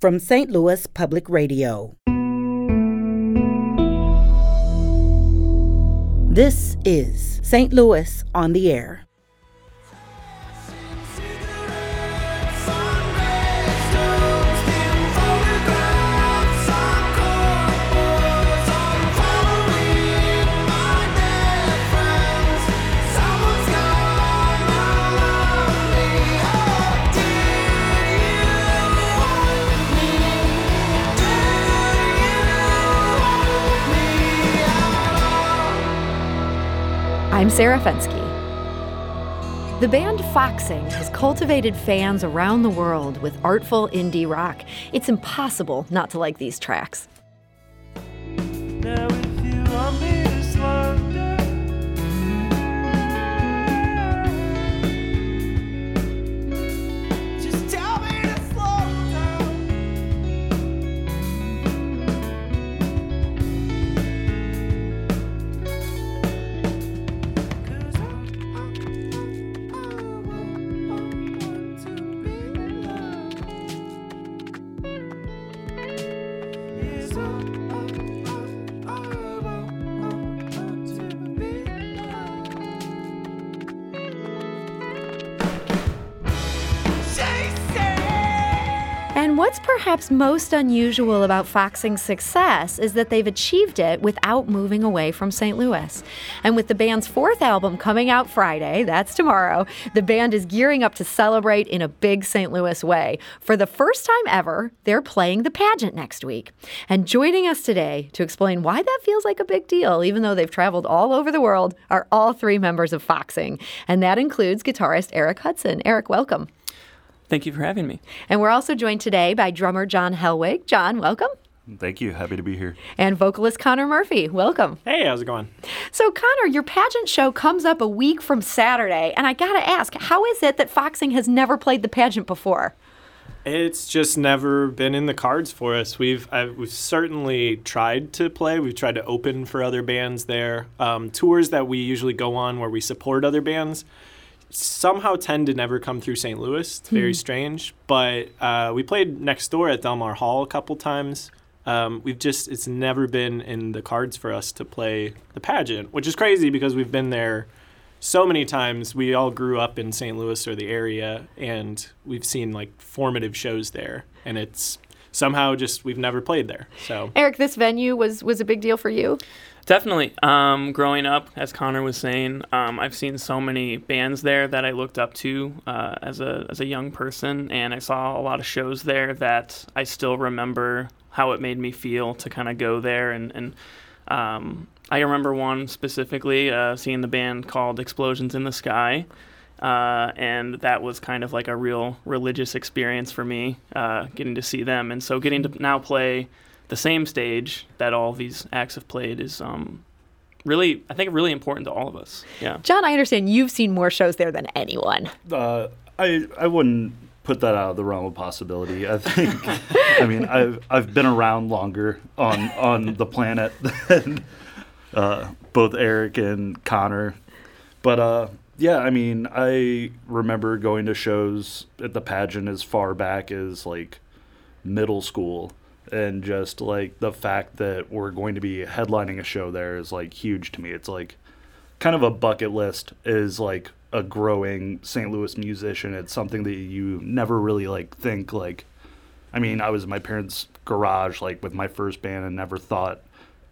from St. Louis Public Radio. This is St. Louis on the Air. I'm Sarah Fenske. The band Foxing has cultivated fans around the world with artful indie rock. It's impossible not to like these tracks. What's perhaps most unusual about Foxing's success is that they've achieved it without moving away from St. Louis. And with the band's fourth album coming out Friday, that's tomorrow, the band is gearing up to celebrate in a big St. Louis way. For the first time ever, they're playing the pageant next week. And joining us today to explain why that feels like a big deal, even though they've traveled all over the world, are all three members of Foxing. And that includes guitarist Eric Hudson. Eric, welcome. Thank you for having me. And we're also joined today by drummer John Helwig. John, welcome. Thank you. Happy to be here. And vocalist Conor Murphy. Welcome. Hey, how's it going? So, Conor, your pageant show comes up a week from Saturday, and I got to ask, how is it that Foxing has never played the pageant before? It's just never been in the cards for us. We've I've, we've certainly tried to play. We've tried to open for other bands there. Um, tours that we usually go on where we support other bands somehow tend to never come through St. Louis. It's very mm. strange. But uh, we played next door at Delmar Hall a couple times. Um, we've just it's never been in the cards for us to play the pageant, which is crazy because we've been there so many times. We all grew up in St. Louis or the area, and we've seen like formative shows there, and it's somehow just we've never played there. So Eric, this venue was was a big deal for you. Definitely. Um, growing up, as Conor was saying, um, I've seen so many bands there that I looked up to uh, as a as a young person, and I saw a lot of shows there that I still remember how it made me feel to kind of go there and and. Um, I remember one specifically, uh, seeing the band called Explosions in the Sky, uh, and that was kind of like a real religious experience for me, uh, getting to see them. And so getting to now play the same stage that all these acts have played is um, really, I think, really important to all of us. Yeah. John, I understand you've seen more shows there than anyone. Uh, I I wouldn't put that out of the realm of possibility. I think. I mean, I've I've been around longer on on the planet than uh, both Eric and Conor, but uh, yeah, I mean, I remember going to shows at the pageant as far back as like middle school and just like the fact that we're going to be headlining a show there is like huge to me. It's like kind of a bucket list is like a growing St. Louis musician. It's something that you never really like think like I mean, I was in my parents' garage like with my first band and never thought,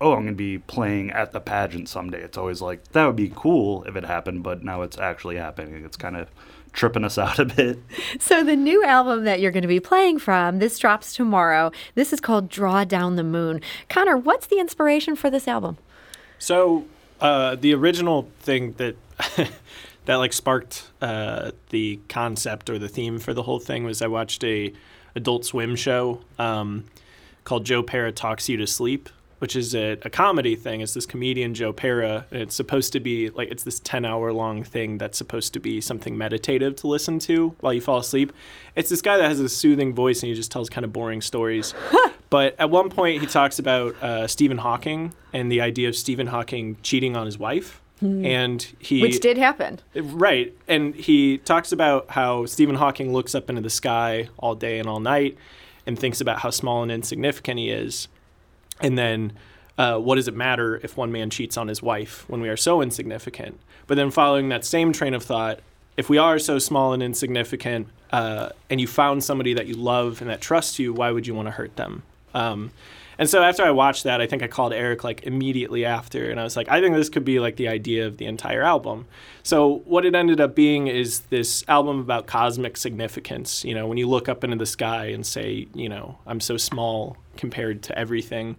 "Oh, I'm going to be playing at the pageant someday." It's always like that would be cool if it happened, but now it's actually happening. It's kind of tripping us out a bit. So the new album that you're going to be playing from, this drops tomorrow. This is called Draw Down the Moon. Conor, what's the inspiration for this album? So uh, the original thing that that like sparked uh, the concept or the theme for the whole thing was I watched a Adult Swim show um, called Joe Pera Talks You to Sleep which is a, a, comedy thing. It's this comedian Joe Pera, and it's supposed to be like it's this ten hour long thing that's supposed to be something meditative to listen to while you fall asleep. It's this guy that has a soothing voice and he just tells kind of boring stories. but at one point he talks about uh, Stephen Hawking and the idea of Stephen Hawking cheating on his wife. Hmm. And he, which did happen, right? And he talks about how Stephen Hawking looks up into the sky all day and all night, and thinks about how small and insignificant he is. And then, uh, what does it matter if one man cheats on his wife when we are so insignificant? But then, following that same train of thought, if we are so small and insignificant, uh, and you found somebody that you love and that trusts you, why would you want to hurt them? Um, and so after I watched that, I think I called Eric like immediately after, and I was like, I think this could be like the idea of the entire album. So what it ended up being is this album about cosmic significance. You know, when you look up into the sky and say, you know, I'm so small compared to everything,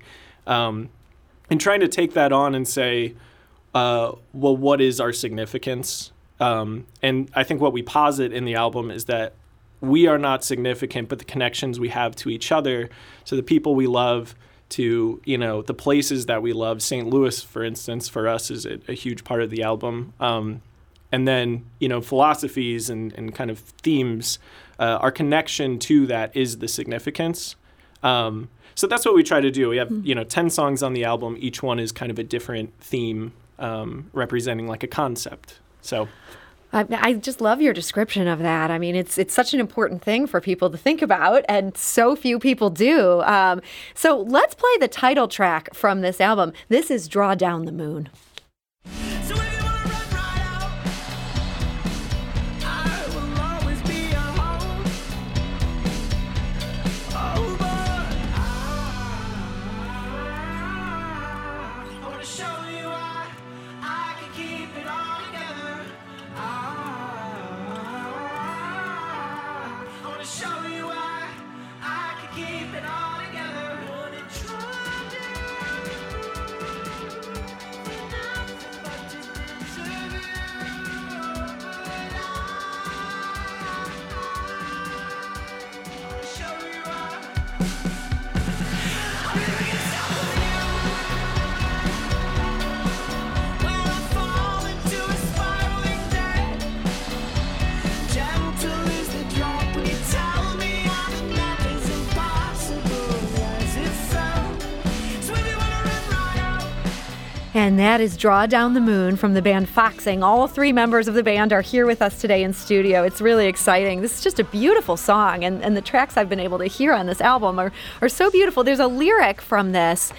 um, and trying to take that on and say, uh, well, what is our significance? Um, and I think what we posit in the album is that we are not significant, but the connections we have to each other, to the people we love, to you know the places that we love. St. Louis, for instance, for us is a, a huge part of the album. Um, and then you know philosophies and, and kind of themes. Uh, our connection to that is the significance. Um, so that's what we try to do. We have you know ten songs on the album. Each one is kind of a different theme, um, representing like a concept. So. I, I just love your description of that. I mean, it's it's such an important thing for people to think about, and so few people do. Um, so let's play the title track from this album. This is "Draw Down the Moon." And that is Draw Down the Moon from the band Foxing. All three members of the band are here with us today in studio. It's really exciting. This is just a beautiful song, and, and the tracks I've been able to hear on this album are, are so beautiful. There's a lyric from this.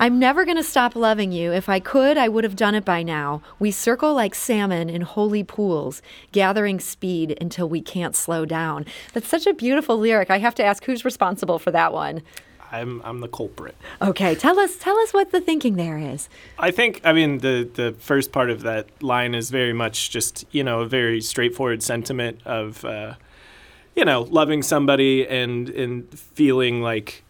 I'm never going to stop loving you. If I could, I would have done it by now. We circle like salmon in holy pools, gathering speed until we can't slow down. That's such a beautiful lyric. I have to ask who's responsible for that one. I'm I'm the culprit. Okay, tell us tell us what the thinking there is. I think I mean the the first part of that line is very much just you know a very straightforward sentiment of uh, you know loving somebody and and feeling like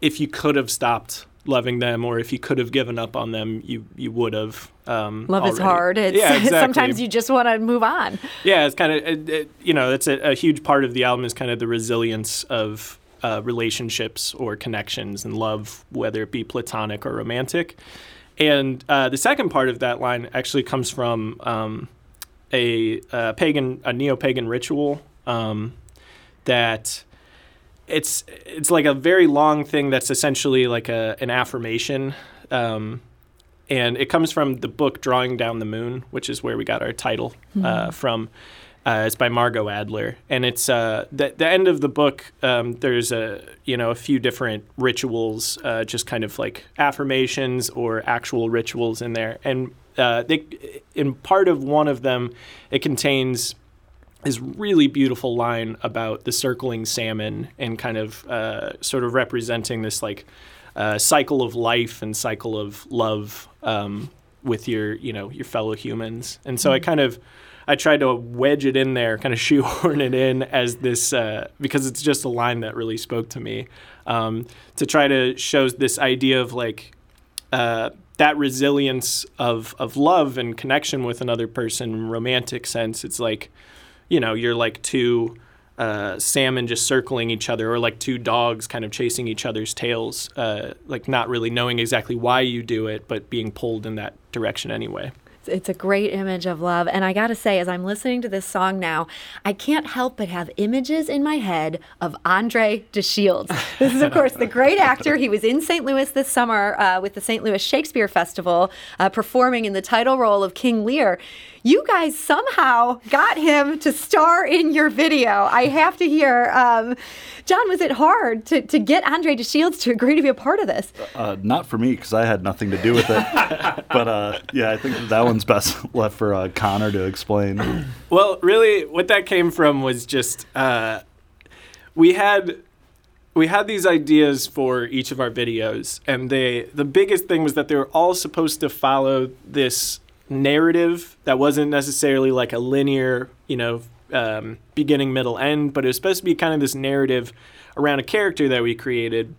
if you could have stopped loving them or if you could have given up on them you you would have um, Love is hard. It's yeah, exactly. sometimes you just want to move on. Yeah, it's kind of it, it, you know that's a, a huge part of the album is kind of the resilience of uh, relationships or connections and love, whether it be platonic or romantic. And uh, the second part of that line actually comes from um, a, a pagan, a neo-pagan ritual um, that it's it's like a very long thing that's essentially like a an affirmation. Um, and it comes from the book Drawing Down the Moon, which is where we got our title uh, from. Uh, it's by Margot Adler, and it's uh, the the end of the book. Um, there's a you know a few different rituals, uh, just kind of like affirmations or actual rituals in there, and uh, they in part of one of them, it contains this really beautiful line about the circling salmon and kind of uh, sort of representing this like uh, cycle of life and cycle of love um, with your you know your fellow humans. And so i kind of i tried to wedge it in there kind of shoehorn it in as this uh, because it's just a line that really spoke to me um, to try to show this idea of like uh, that resilience of of love and connection with another person romantic sense. It's like you know you're like two uh, salmon just circling each other or like two dogs kind of chasing each other's tails uh, like not really knowing exactly why you do it but being pulled in that direction anyway It's a great image of love. And I got to say, as I'm listening to this song now, I can't help but have images in my head of Andre De Shields. This is, of course, the great actor. He was in St. Louis this summer uh, with the St. Louis Shakespeare Festival, uh, performing in the title role of King Lear. You guys somehow got him to star in your video. I have to hear, um, John, was it hard to, to get Andre De Shields to agree to be a part of this? Uh, not for me because I had nothing to do with it. but uh, yeah, I think that one's best left for uh, Conor to explain. Well, really, what that came from was just uh, we had we had these ideas for each of our videos, and they the biggest thing was that they were all supposed to follow this narrative that wasn't necessarily like a linear, you know, um, beginning, middle, end, but it was supposed to be kind of this narrative around a character that we created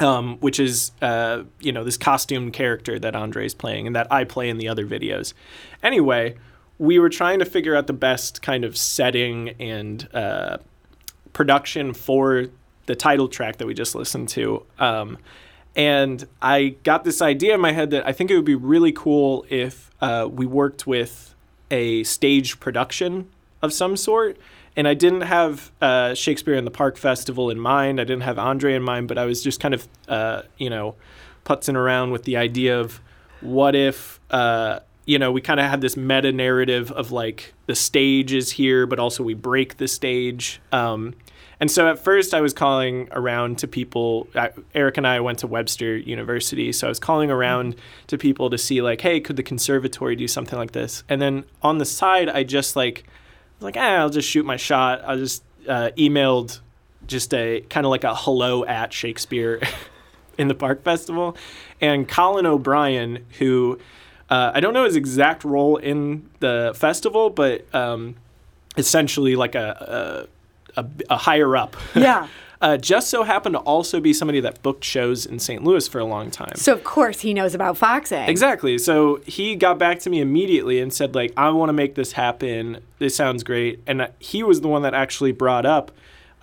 um, which is uh, you know this costumed character that Andre is playing and that I play in the other videos. Anyway, we were trying to figure out the best kind of setting and uh, production for the title track that we just listened to. Um, and I got this idea in my head that I think it would be really cool if uh, we worked with a stage production of some sort. And I didn't have uh, Shakespeare in the Park Festival in mind. I didn't have Andre in mind, but I was just kind of, uh, you know, putzing around with the idea of what if, uh, you know, we kind of had this meta narrative of like the stage is here, but also we break the stage. Um, and so at first I was calling around to people. I, Eric and I went to Webster University, so I was calling around to people to see like, hey, could the conservatory do something like this? And then on the side, I just like, was like, eh, I'll just shoot my shot. I just uh, emailed just a kind of like a hello at Shakespeare in the Park Festival, and Colin O'Brien, who uh, I don't know his exact role in the festival, but um, essentially like a, a, a, a higher up. Yeah. uh, just so happened to also be somebody that booked shows in St. Louis for a long time. So, of course, he knows about foxing. Exactly. So he got back to me immediately and said, like, I want to make this happen. This sounds great. And he was the one that actually brought up,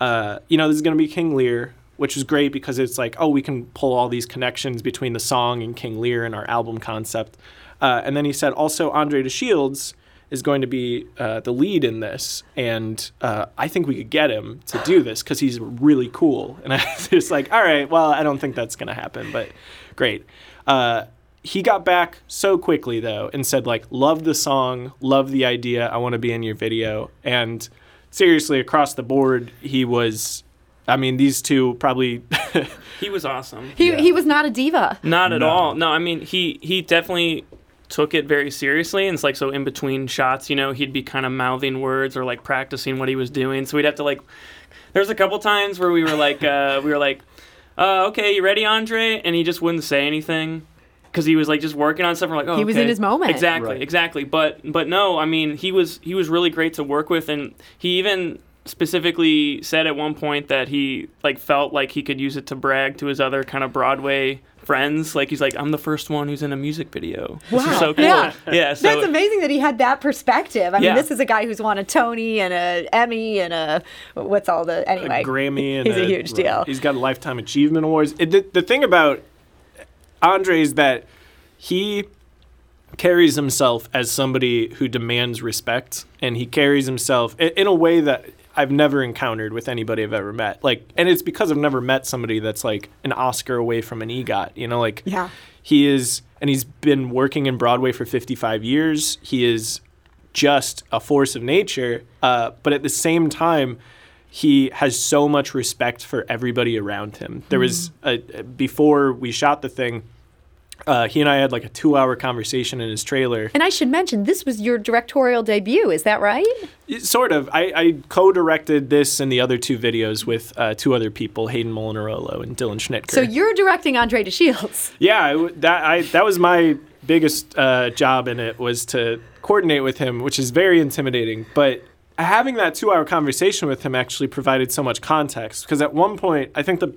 uh, you know, this is going to be King Lear, which is great because it's like, oh, we can pull all these connections between the song and King Lear and our album concept. Uh, and then he said, also, Andre De Shields is going to be uh, the lead in this, and uh, I think we could get him to do this because he's really cool. And I was just like, all right, well, I don't think that's going to happen, but great. Uh, he got back so quickly though and said like, love the song, love the idea, I want to be in your video, and seriously, across the board, he was. I mean, these two probably. He was awesome. He, he was not a diva. Not at No. all. No, I mean he he definitely took it very seriously and it's like so in between shots, you know, he'd be kind of mouthing words or like practicing what he was doing. So we'd have to like there's a couple times where we were like uh we were like uh okay, you ready, Andre? And he just wouldn't say anything cuz he was like just working on stuff. We're like, oh, He was okay. in his moment. Exactly, Right. exactly. But but no, I mean, he was he was really great to work with and he even specifically said at one point that he like felt like he could use it to brag to his other kind of Broadway friends. Like he's like, I'm the first one who's in a music video. This is so cool. Yeah. Yeah. So That's amazing that he had that perspective. I mean, Yeah. this is a guy who's won a Tony and a Emmy and a what's all the anyway a Grammy and he's a huge deal. He's got a lifetime achievement awards. It, the, the thing about Andre is that he carries himself as somebody who demands respect, and he carries himself in, in a way that I've never encountered with anybody I've ever met. Like, and it's because I've never met somebody that's like an Oscar away from an EGOT. You know, like Yeah. he is, and he's been working in Broadway for 55 years. He is just a force of nature, uh, but at the same time, he has so much respect for everybody around him. There was a, before we shot the thing, uh, he and I had like a two-hour conversation in his trailer. And I should mention, this was your directorial debut. Is that right? Sort of. I, I co-directed this and the other two videos with uh, two other people, Hayden Molinarolo and Dylan Schnitker. So you're directing Andre De Shields. Yeah, I w- that I that was my biggest uh, job in it was to coordinate with him, which is very intimidating. But having that two-hour conversation with him actually provided so much context because at one point I think the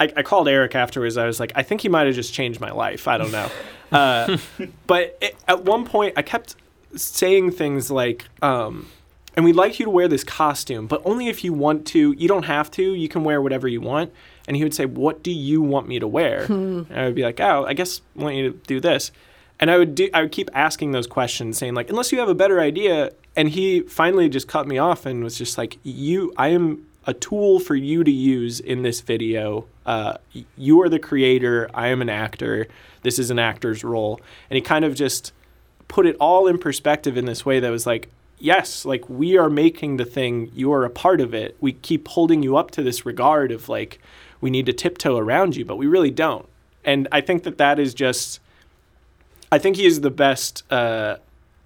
I, I called Eric afterwards. I was like, I think he might have just changed my life. I don't know. Uh, but it, at one point, I kept saying things like, um, and we'd like you to wear this costume, but only if you want to. You don't have to. You can wear whatever you want. And he would say, What do you want me to wear? And I would be like, Oh, I guess I want you to do this. And I would do I would keep asking those questions, saying, like, unless you have a better idea. And he finally just cut me off and was just like, You I am a tool for you to use in this video. Uh, you are the creator. I am an actor. This is an actor's role. And he kind of just put it all in perspective in this way that was like, yes, like we are making the thing, you are a part of it. We keep holding you up to this regard of like, we need to tiptoe around you, but we really don't. And I think that that is just, I think he is the best. Uh,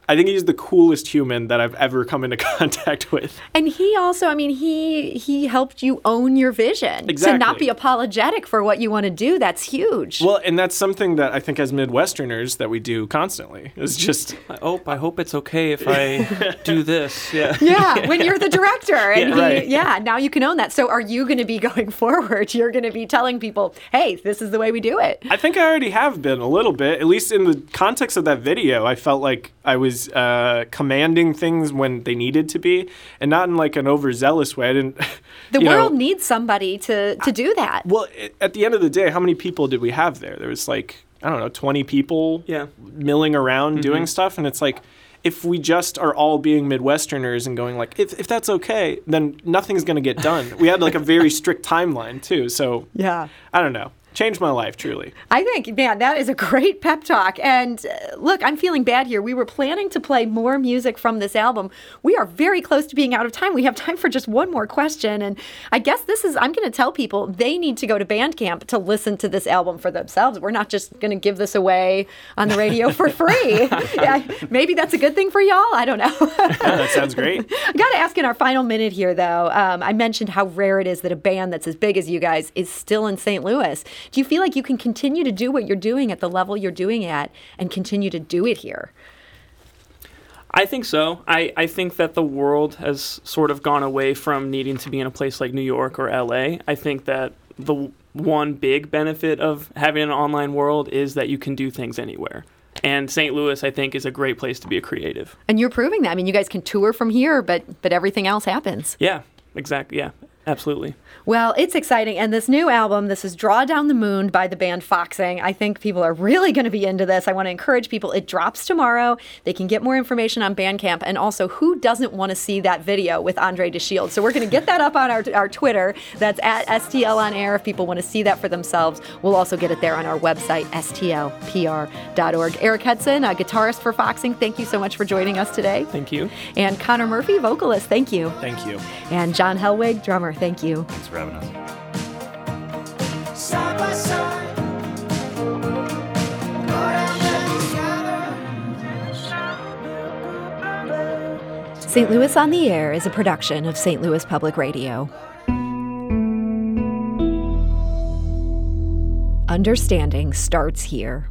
I think he's the coolest human that I've ever come into contact with. And he also, I mean, he he helped you own your vision exactly. to not be apologetic for what you want to do. That's huge. Well, and that's something that I think as Midwesterners that we do constantly. It's mm-hmm. just I hope I hope it's okay if I do this. Yeah. yeah, when you're the director, and Yeah, he, right. yeah, now you can own that. So, are you going to be going forward? You're going to be telling people, "Hey, this is the way we do it." I think I already have been a little bit, at least in the context of that video. I felt like I was uh, commanding things when they needed to be, and not in like an overzealous way. I didn't. The you know- world needs somebody to to do that. Well, at the end of the day, how many people did we have there? There was like I don't know, twenty people Yeah. milling around doing stuff, and it's like if we just are all being Midwesterners and going like, if, if that's okay, then nothing's gonna get done. we had like a very strict timeline too, so Yeah. I don't know. Changed my life truly. I think, man, that is a great pep talk. And uh, look, I'm feeling bad here. We were planning to play more music from this album. We are very close to being out of time. We have time for just one more question. And I guess this is, I'm going to tell people they need to go to Bandcamp to listen to this album for themselves. We're not just going to give this away on the radio for free. yeah, maybe that's a good thing for y'all. I don't know. that sounds great. I got to ask in our final minute here, though. Um, I mentioned how rare it is that a band that's as big as you guys is still in St. Louis. Do you feel like you can continue to do what you're doing at the level you're doing at and continue to do it here? I think so. I, I think that the world has sort of gone away from needing to be in a place like New York or LA. I think that the one big benefit of having an online world is that you can do things anywhere. And St. Louis, I think, is a great place to be a creative. And you're proving that. I mean, you guys can tour from here, but but everything else happens. Yeah, exactly. Yeah, absolutely. Well, it's exciting. And this new album, this is Draw Down the Moon by the band Foxing. I think people are really going to be into this. I want to encourage people. It drops tomorrow. They can get more information on Bandcamp. And also, who doesn't want to see that video with Andre De Shield? So we're going to get that up on our, our Twitter. That's at STL on air if people want to see that for themselves. We'll also get it there on our website, stlpr.org. Eric Hudson, a guitarist for Foxing, thank you so much for joining us today. Thank you. And Conor Murphy, vocalist, thank you. Thank you. And John Helwig, drummer, thank you. Thanks for having us. Side by side. Go down there together. St. Louis on the Air is a production of St. Louis Public Radio. Understanding starts here.